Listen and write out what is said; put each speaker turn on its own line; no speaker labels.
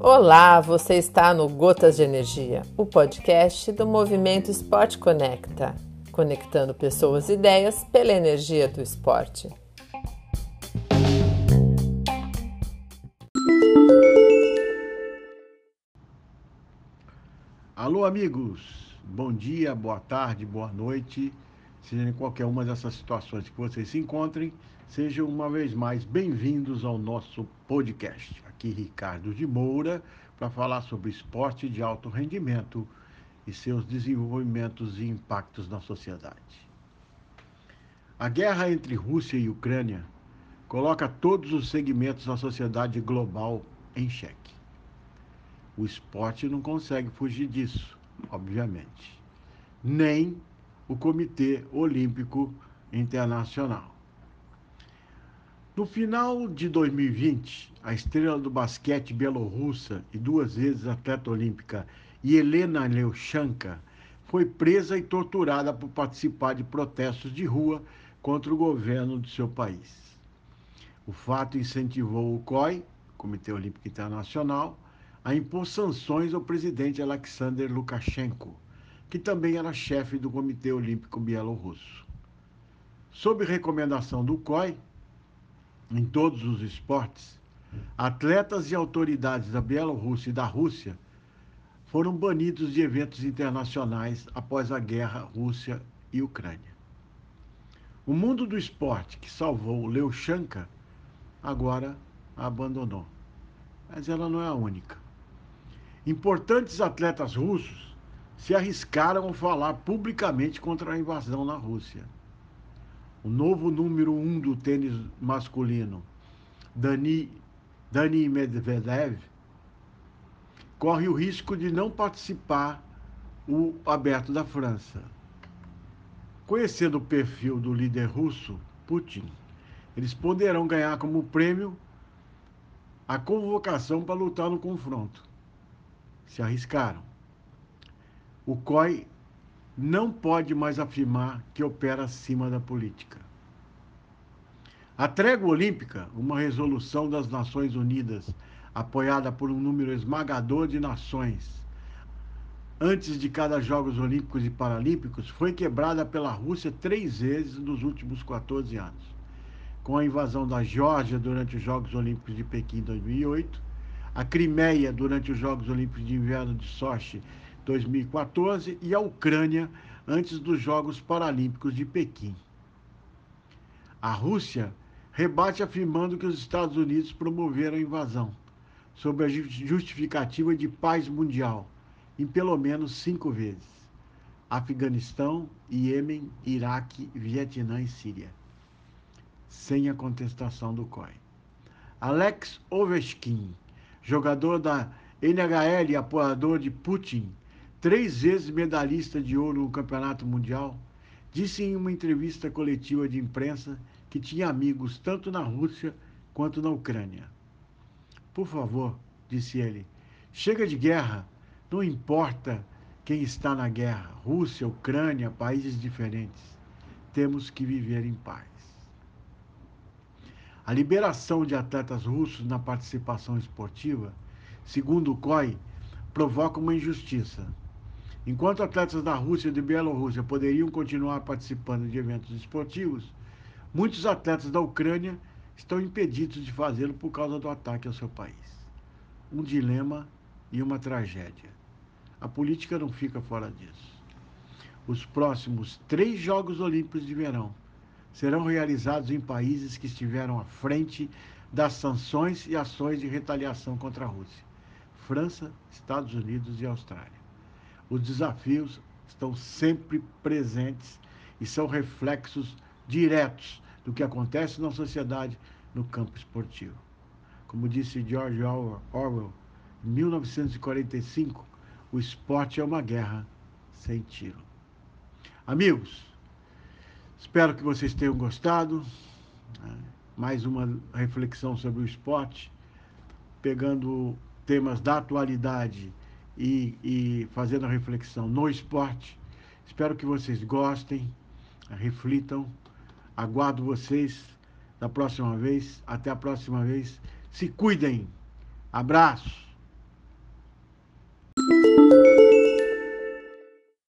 Olá, você está no Gotas de Energia, o podcast do Movimento Esporte Conecta, conectando pessoas e ideias pela energia do esporte.
Alô, amigos! Bom dia, boa tarde, boa noite. Seja em qualquer uma dessas situações que vocês se encontrem, sejam uma vez mais bem-vindos ao nosso podcast aqui Ricardo de Moura para falar sobre esporte de alto rendimento e seus desenvolvimentos e impactos na sociedade. A guerra entre Rússia e Ucrânia coloca todos os segmentos da sociedade global em xeque. O esporte não consegue fugir disso, obviamente. Nem o Comitê Olímpico Internacional. No final de 2020, a estrela do basquete bielorrussa e duas vezes atleta olímpica Helena Leushanka foi presa e torturada por participar de protestos de rua contra o governo de seu país. O fato incentivou o COI, Comitê Olímpico Internacional, a impor sanções ao presidente Alexander Lukashenko, que também era chefe do Comitê Olímpico Bielorrusso. Sob recomendação do COI, em todos os esportes, atletas e autoridades da Bielorrússia e da Rússia foram banidos de eventos internacionais após a guerra Rússia e Ucrânia. O mundo do esporte que salvou Leushanka agora a abandonou. Mas ela não é a única. Importantes atletas russos se arriscaram a falar publicamente contra a invasão na Rússia o novo número um do tênis masculino, Dani, Dani Medvedev, corre o risco de não participar o Aberto da França. Conhecendo o perfil do líder russo, Putin, eles poderão ganhar como prêmio a convocação para lutar no confronto. Se arriscaram. O COI não pode mais afirmar que opera acima da política. A trégua olímpica, uma resolução das Nações Unidas, apoiada por um número esmagador de nações, antes de cada Jogos Olímpicos e Paralímpicos, foi quebrada pela Rússia três vezes nos últimos 14 anos. Com a invasão da Geórgia durante os Jogos Olímpicos de Pequim 2008, a Crimeia durante os Jogos Olímpicos de Inverno de Sochi 2014 e a Ucrânia antes dos Jogos Paralímpicos de Pequim. A Rússia rebate afirmando que os Estados Unidos promoveram a invasão, sob a justificativa de paz mundial, em pelo menos cinco vezes: Afeganistão, Iêmen, Iraque, Vietnã e Síria. Sem a contestação do COI. Alex Ovechkin, jogador da NHL e apoiador de Putin, três vezes medalhista de ouro no Campeonato Mundial, disse em uma entrevista coletiva de imprensa que tinha amigos tanto na Rússia quanto na Ucrânia. Por favor, disse ele, chega de guerra, não importa quem está na guerra, Rússia, Ucrânia, países diferentes. Temos que viver em paz. A liberação de atletas russos na participação esportiva, segundo o COI, provoca uma injustiça. Enquanto atletas da Rússia e de Bielorrússia poderiam continuar participando de eventos esportivos, muitos atletas da Ucrânia estão impedidos de fazê-lo por causa do ataque ao seu país. Um dilema e uma tragédia. A política não fica fora disso. Os próximos três Jogos Olímpicos de Verão serão realizados em países que estiveram à frente das sanções e ações de retaliação contra a Rússia: França, Estados Unidos e Austrália. Os desafios estão sempre presentes e são reflexos diretos do que acontece na sociedade no campo esportivo. Como disse George Orwell, em 1945, o esporte é uma guerra sem tiro. Amigos, espero que vocês tenham gostado. Né? Mais uma reflexão sobre o esporte, pegando temas da atualidade e, e fazendo a reflexão no esporte. Espero que vocês gostem, reflitam. Aguardo vocês da próxima vez. Até a próxima vez. Se cuidem. Abraço.